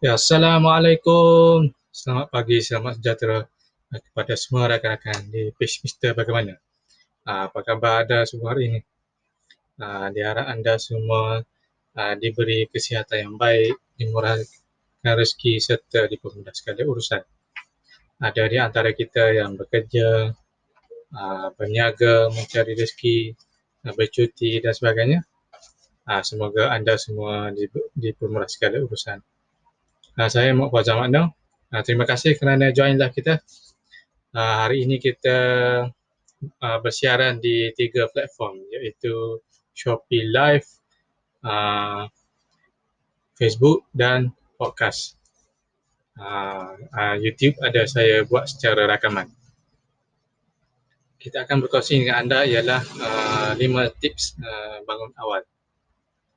Ya, Assalamualaikum. Selamat pagi, selamat sejahtera kepada semua rakan-rakan di page Mister Bagaimana. Uh, apa khabar anda semua hari ini? Uh, diharap anda semua uh, diberi kesihatan yang baik, dimurahkan rezeki serta dipermudah segala urusan. Ada di antara kita yang bekerja, berniaga, mencari rezeki, bercuti dan sebagainya. Semoga anda semua dipermudah segala urusan. Uh, saya Mak Fazal Makna. Uh, terima kasih kerana join live kita. Uh, hari ini kita uh, bersiaran di tiga platform iaitu Shopee Live, uh, Facebook dan podcast. Uh, uh, YouTube ada saya buat secara rakaman. Kita akan berkongsi dengan anda ialah uh, lima tips uh, bangun awal.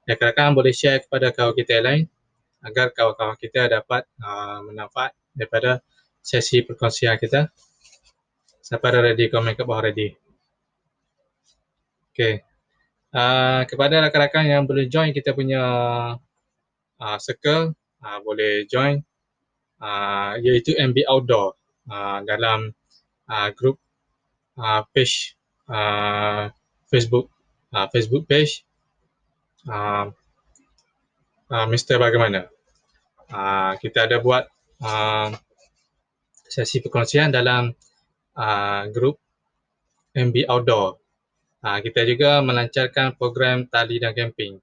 Rakan-rakan boleh share kepada kawan kita yang lain agar kawan-kawan kita dapat uh, manfaat daripada sesi perkongsian kita. Siapa dah ready? Komen kat bawah ready. Okay. Uh, kepada rakan-rakan yang boleh join kita punya uh, circle, uh, boleh join uh, iaitu MB Outdoor uh, dalam uh, group uh, page uh, Facebook uh, Facebook page uh, uh, Mr. Bagaimana. Uh, kita ada buat uh, sesi perkongsian dalam uh, grup MB Outdoor. Uh, kita juga melancarkan program tali dan camping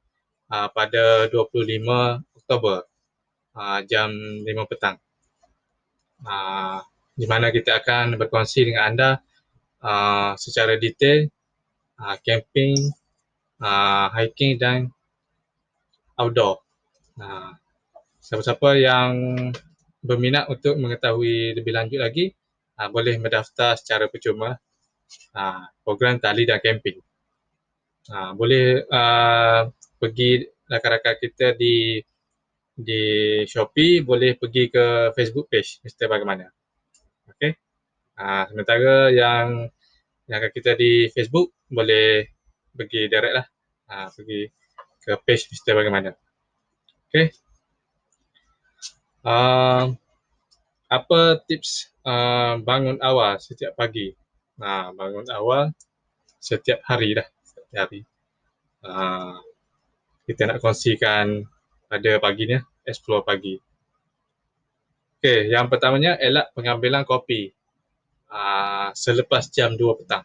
uh, pada 25 Oktober uh, jam 5 petang. Uh, di mana kita akan berkongsi dengan anda uh, secara detail uh, camping, uh, hiking dan outdoor. Uh, siapa-siapa yang berminat untuk mengetahui lebih lanjut lagi uh, boleh mendaftar secara percuma uh, program tali dan camping. Uh, boleh uh, pergi rakan-rakan kita di di Shopee, boleh pergi ke Facebook page Mr. Bagaimana. Okay. Uh, sementara yang yang kita di Facebook boleh pergi direct lah. Uh, pergi ke page Mr. Bagaimana. Okay. Uh, apa tips uh, bangun awal setiap pagi? Nah, bangun awal setiap hari dah. Setiap hari. Uh, kita nak kongsikan pada pagi ni, explore pagi. Okey, yang pertamanya elak pengambilan kopi uh, selepas jam 2 petang.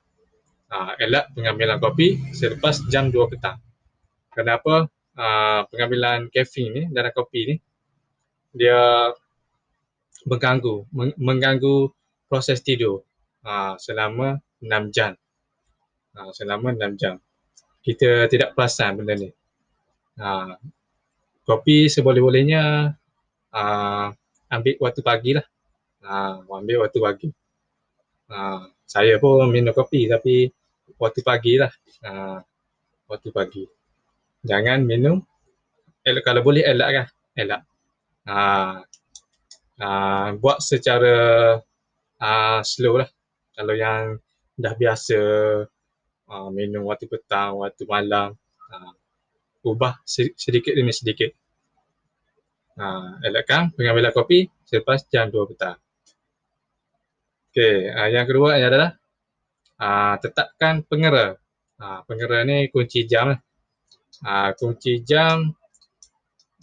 Uh, elak pengambilan kopi selepas jam 2 petang. Kenapa uh, pengambilan kafein ni dalam kopi ni dia mengganggu mengganggu proses tidur ha, selama 6 jam. Ha, selama 6 jam. Kita tidak perasan benda ni. Ha, kopi seboleh-bolehnya ha, ambil waktu pagi lah. Ha, ambil waktu pagi. Ha, saya pun minum kopi tapi waktu pagi lah. Ha, waktu pagi. Jangan minum. Elak, kalau boleh elak kan. Elak uh, uh, buat secara uh, slow lah. Kalau yang dah biasa uh, minum waktu petang, waktu malam, uh, ubah sedikit demi sedikit. Uh, elakkan pengambilan kopi selepas jam 2 petang. Okey, uh, yang kedua adalah uh, tetapkan pengera. Uh, pengera ni kunci jam lah. Uh, kunci jam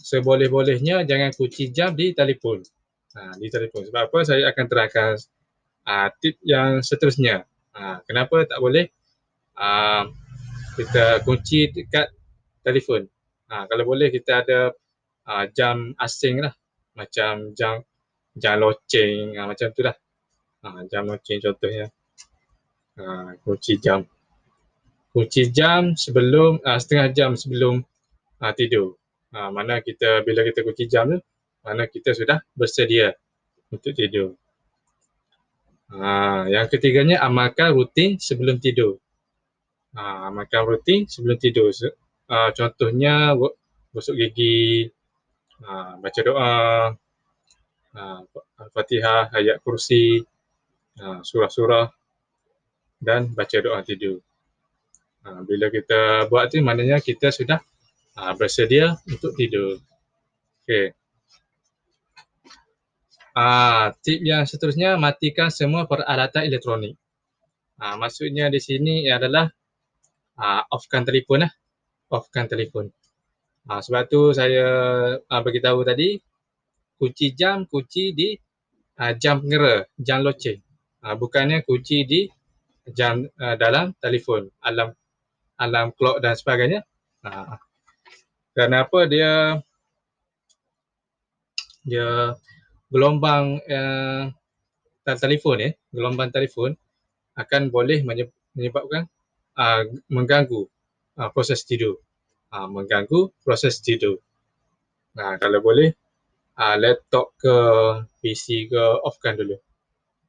seboleh-bolehnya jangan kunci jam di telefon. Ha, di telefon. Sebab apa? Saya akan terangkan uh, tip yang seterusnya. Ha, kenapa tak boleh uh, kita kunci dekat telefon. Ha, kalau boleh kita ada uh, jam asing lah. Macam jam jam loceng, ha, macam tu lah. Ha, jam loceng contohnya. Ha, kunci jam. Kunci jam sebelum, uh, setengah jam sebelum uh, tidur ha, mana kita bila kita kunci jam tu mana kita sudah bersedia untuk tidur. Ha, yang ketiganya amalkan rutin sebelum tidur. Ha, amalkan rutin sebelum tidur. Ha, contohnya gosok gigi, ha, baca doa, ha, Al-Fatihah, ayat kursi, ha, surah-surah dan baca doa tidur. Ha, bila kita buat tu maknanya kita sudah uh, bersedia untuk tidur. Okey. uh, tip yang seterusnya matikan semua peralatan elektronik. Uh, maksudnya di sini adalah uh, offkan telefon lah. Offkan telefon. Uh, sebab tu saya uh, beritahu tadi kunci jam kunci di uh, jam pengera, jam loceng. Uh, bukannya kunci di jam uh, dalam telefon, alam alam clock dan sebagainya. Uh, kenapa dia dia gelombang uh, telefon eh, gelombang telefon akan boleh menyebabkan uh, mengganggu uh, proses tidur. Uh, mengganggu proses tidur. Nah, kalau boleh uh, laptop ke PC ke offkan dulu.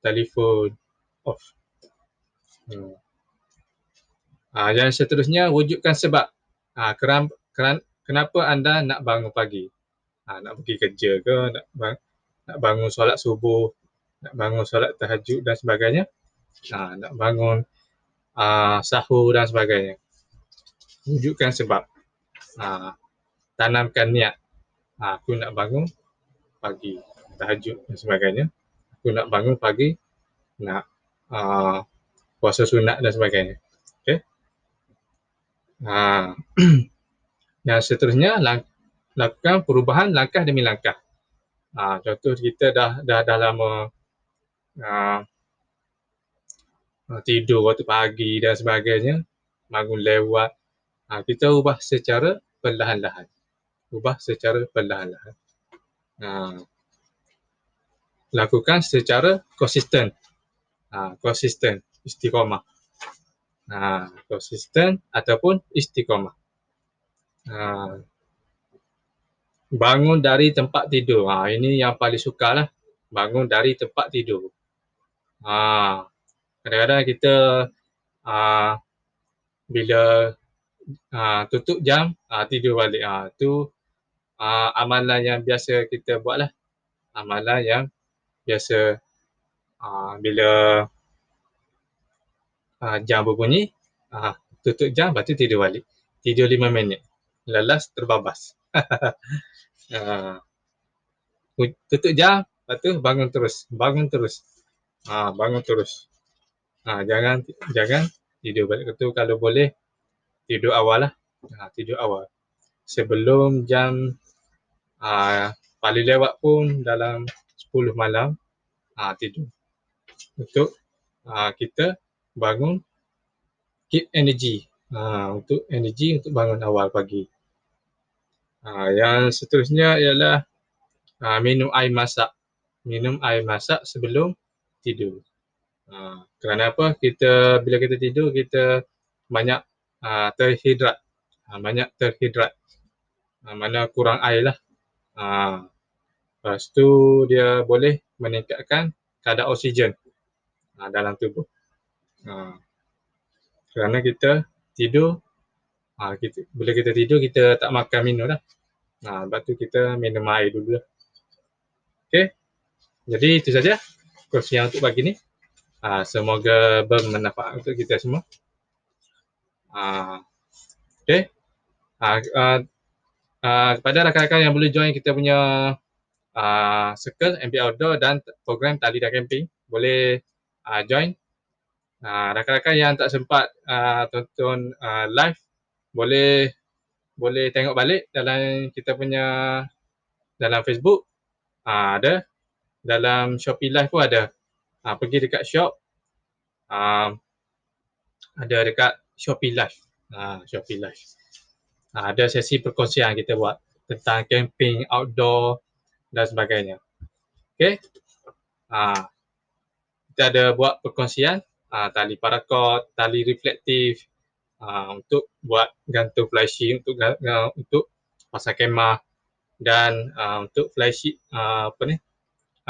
Telefon off. Hmm. Uh, yang seterusnya wujudkan sebab. Uh, keram, keran, kenapa anda nak bangun pagi? Uh, nak pergi kerja ke? Nak, bang, nak bangun solat subuh? Nak bangun solat tahajud dan sebagainya? Uh, nak bangun uh, sahur dan sebagainya. Wujudkan sebab. Uh, tanamkan niat. Uh, aku nak bangun pagi, tahajud dan sebagainya. Aku nak bangun pagi, nak uh, puasa sunat dan sebagainya. Uh, yang seterusnya, lang- lakukan perubahan langkah demi langkah. Uh, contoh kita dah dah dah lama uh, tidur waktu pagi dan sebagainya, bangun lewat. Uh, kita ubah secara perlahan-lahan. Ubah secara perlahan-lahan. Ha. lakukan secara konsisten. Ha, konsisten, istiqamah. Ha, konsisten ataupun istiqamah. Ha, bangun dari tempat tidur. Ha, ini yang paling suka lah. Bangun dari tempat tidur. Ha, kadang-kadang kita ha, bila ha, tutup jam, ha, tidur balik. Ha, tu uh, amalan yang biasa kita buat lah. Amalan yang biasa uh, bila uh, jam berbunyi, uh, tutup jam, lepas tu tidur balik. Tidur lima minit. Lelas terbabas. uh, tutup jam, lepas tu bangun terus. Bangun terus. Uh, bangun terus. Uh, jangan jangan tidur balik. Itu kalau boleh tidur awal lah. Uh, tidur awal. Sebelum jam uh, paling lewat pun dalam 10 malam uh, tidur untuk uh, kita bangun keep energy uh, untuk energy untuk bangun awal pagi. Uh, yang seterusnya ialah uh, minum air masak. Minum air masak sebelum tidur. Uh, kerana apa? Kita bila kita tidur kita banyak uh, terhidrat. Uh, banyak terhidrat. Uh, mana kurang air lah. Ha. Lepas tu dia boleh meningkatkan kadar oksigen ha, dalam tubuh. Ha. Kerana kita tidur, ha, kita, bila kita tidur kita tak makan minum lah. Ha, lepas tu kita minum air dulu lah. Okay. Jadi itu saja kongsian untuk pagi ni. Ha, semoga bermanfaat untuk kita semua. Ha, okay. Ha, uh, Uh, kepada rakan-rakan yang boleh join kita punya uh, circle MB Outdoor dan program Tali dan Camping boleh uh, join. Uh, rakan-rakan yang tak sempat uh, tonton uh, live boleh boleh tengok balik dalam kita punya dalam Facebook uh, ada dalam Shopee Live pun ada. Uh, pergi dekat shop uh, ada dekat Shopee Live. Uh, Shopee Live. Ha, ada sesi perkongsian kita buat tentang camping, outdoor dan sebagainya. Okay. Ha, kita ada buat perkongsian ha, tali paracord, tali reflektif ha, untuk buat gantung flysheet untuk uh, untuk pasang kemah dan uh, untuk flysheet uh, apa ni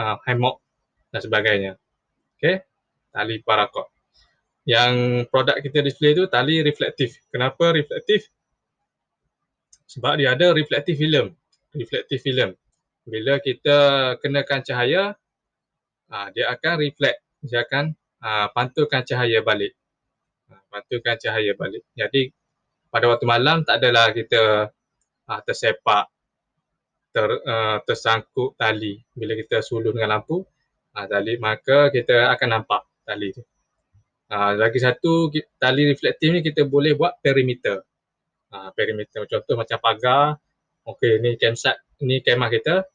uh, hammock dan sebagainya. Okay. Tali paracord. Yang produk kita display tu tali reflektif. Kenapa reflektif? sebab dia ada reflective film. Reflective film. Bila kita kenakan cahaya, uh, dia akan reflect. Dia akan uh, pantulkan cahaya balik. Uh, pantulkan cahaya balik. Jadi pada waktu malam tak adalah kita uh, tersepak ter, uh, tersangkut tali bila kita suluh dengan lampu uh, tali maka kita akan nampak tali tu. Uh, lagi satu tali reflektif ni kita boleh buat perimeter. Uh, perimeter contoh macam pagar. Okey ni campsite ni kemah kita.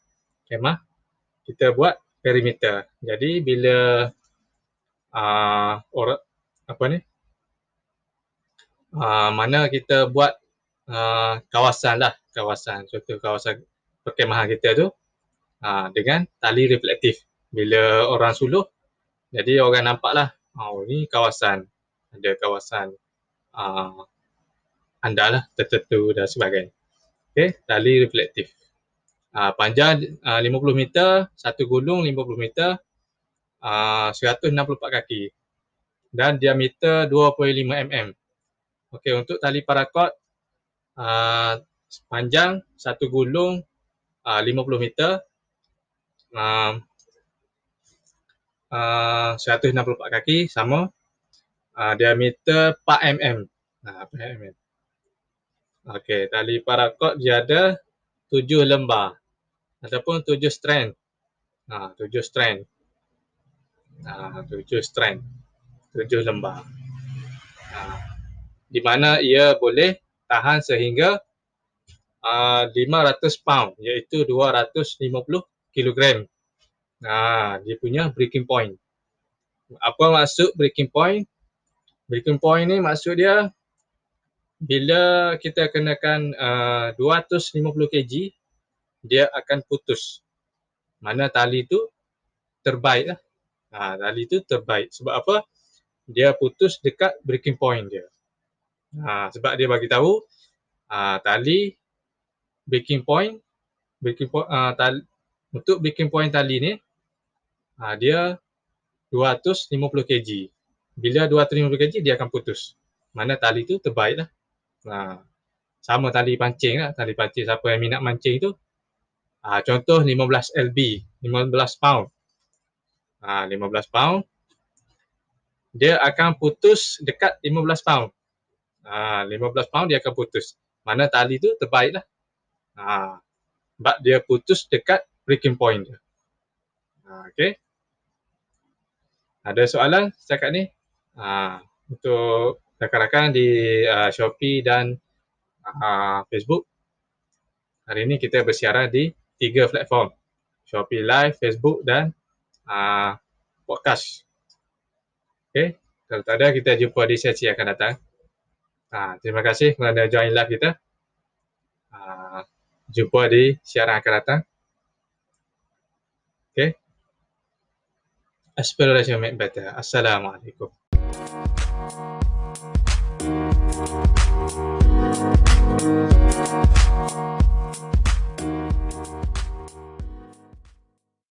Kemah kita buat perimeter. Jadi bila uh, or, apa ni? Uh, mana kita buat uh, kawasan lah kawasan. Contoh kawasan perkemahan kita tu uh, dengan tali reflektif. Bila orang suluh jadi orang nampak lah oh ni kawasan. Ada kawasan uh, anda lah tertentu dan sebagainya. Okay, tali reflektif. Uh, panjang uh, 50 meter satu gulung 50 meter uh, 164 kaki dan diameter 2.5 mm Okey untuk tali parakot uh, panjang satu gulung uh, 50 meter uh, uh, 164 kaki sama uh, diameter 4 mm. Uh, 4 mm. Okey, tali parakot dia ada 7 lembar ataupun 7 strand. Ha, uh, 7 strand. Ha, uh, 7 strand. 7 lembar. Ha. Uh di mana ia boleh tahan sehingga uh, 500 pound iaitu 250 kilogram. Nah, dia punya breaking point. Apa maksud breaking point? Breaking point ni maksud dia bila kita kenakan uh, 250 kg dia akan putus. Mana tali tu terbaik lah. Ha, tali tu terbaik. Sebab apa? Dia putus dekat breaking point dia. Ha, sebab dia bagi tahu ha, tali breaking point breaking point uh, tali, untuk breaking point tali ni ha, dia 250 kg. Bila 250 kg dia akan putus. Mana tali tu terbaik lah. Ha, sama tali pancing lah. Tali pancing siapa yang minat mancing tu. Ha, contoh 15 LB, 15 pound. Ha, 15 pound. Dia akan putus dekat 15 pound. Ha, 15 pound dia akan putus. Mana tali tu terbaik lah. Ha, sebab dia putus dekat breaking point dia. Ha, okay. Ada soalan setakat ni? Ha, untuk rakan-rakan di uh, Shopee dan uh, Facebook. Hari ini kita bersiaran di tiga platform. Shopee Live, Facebook dan uh, podcast. Okay. Kalau tak ada, kita jumpa di sesi akan datang. Ha, terima kasih kerana join live kita. Ha, jumpa di siaran akan datang. Okay. Aspiration make better. Assalamualaikum.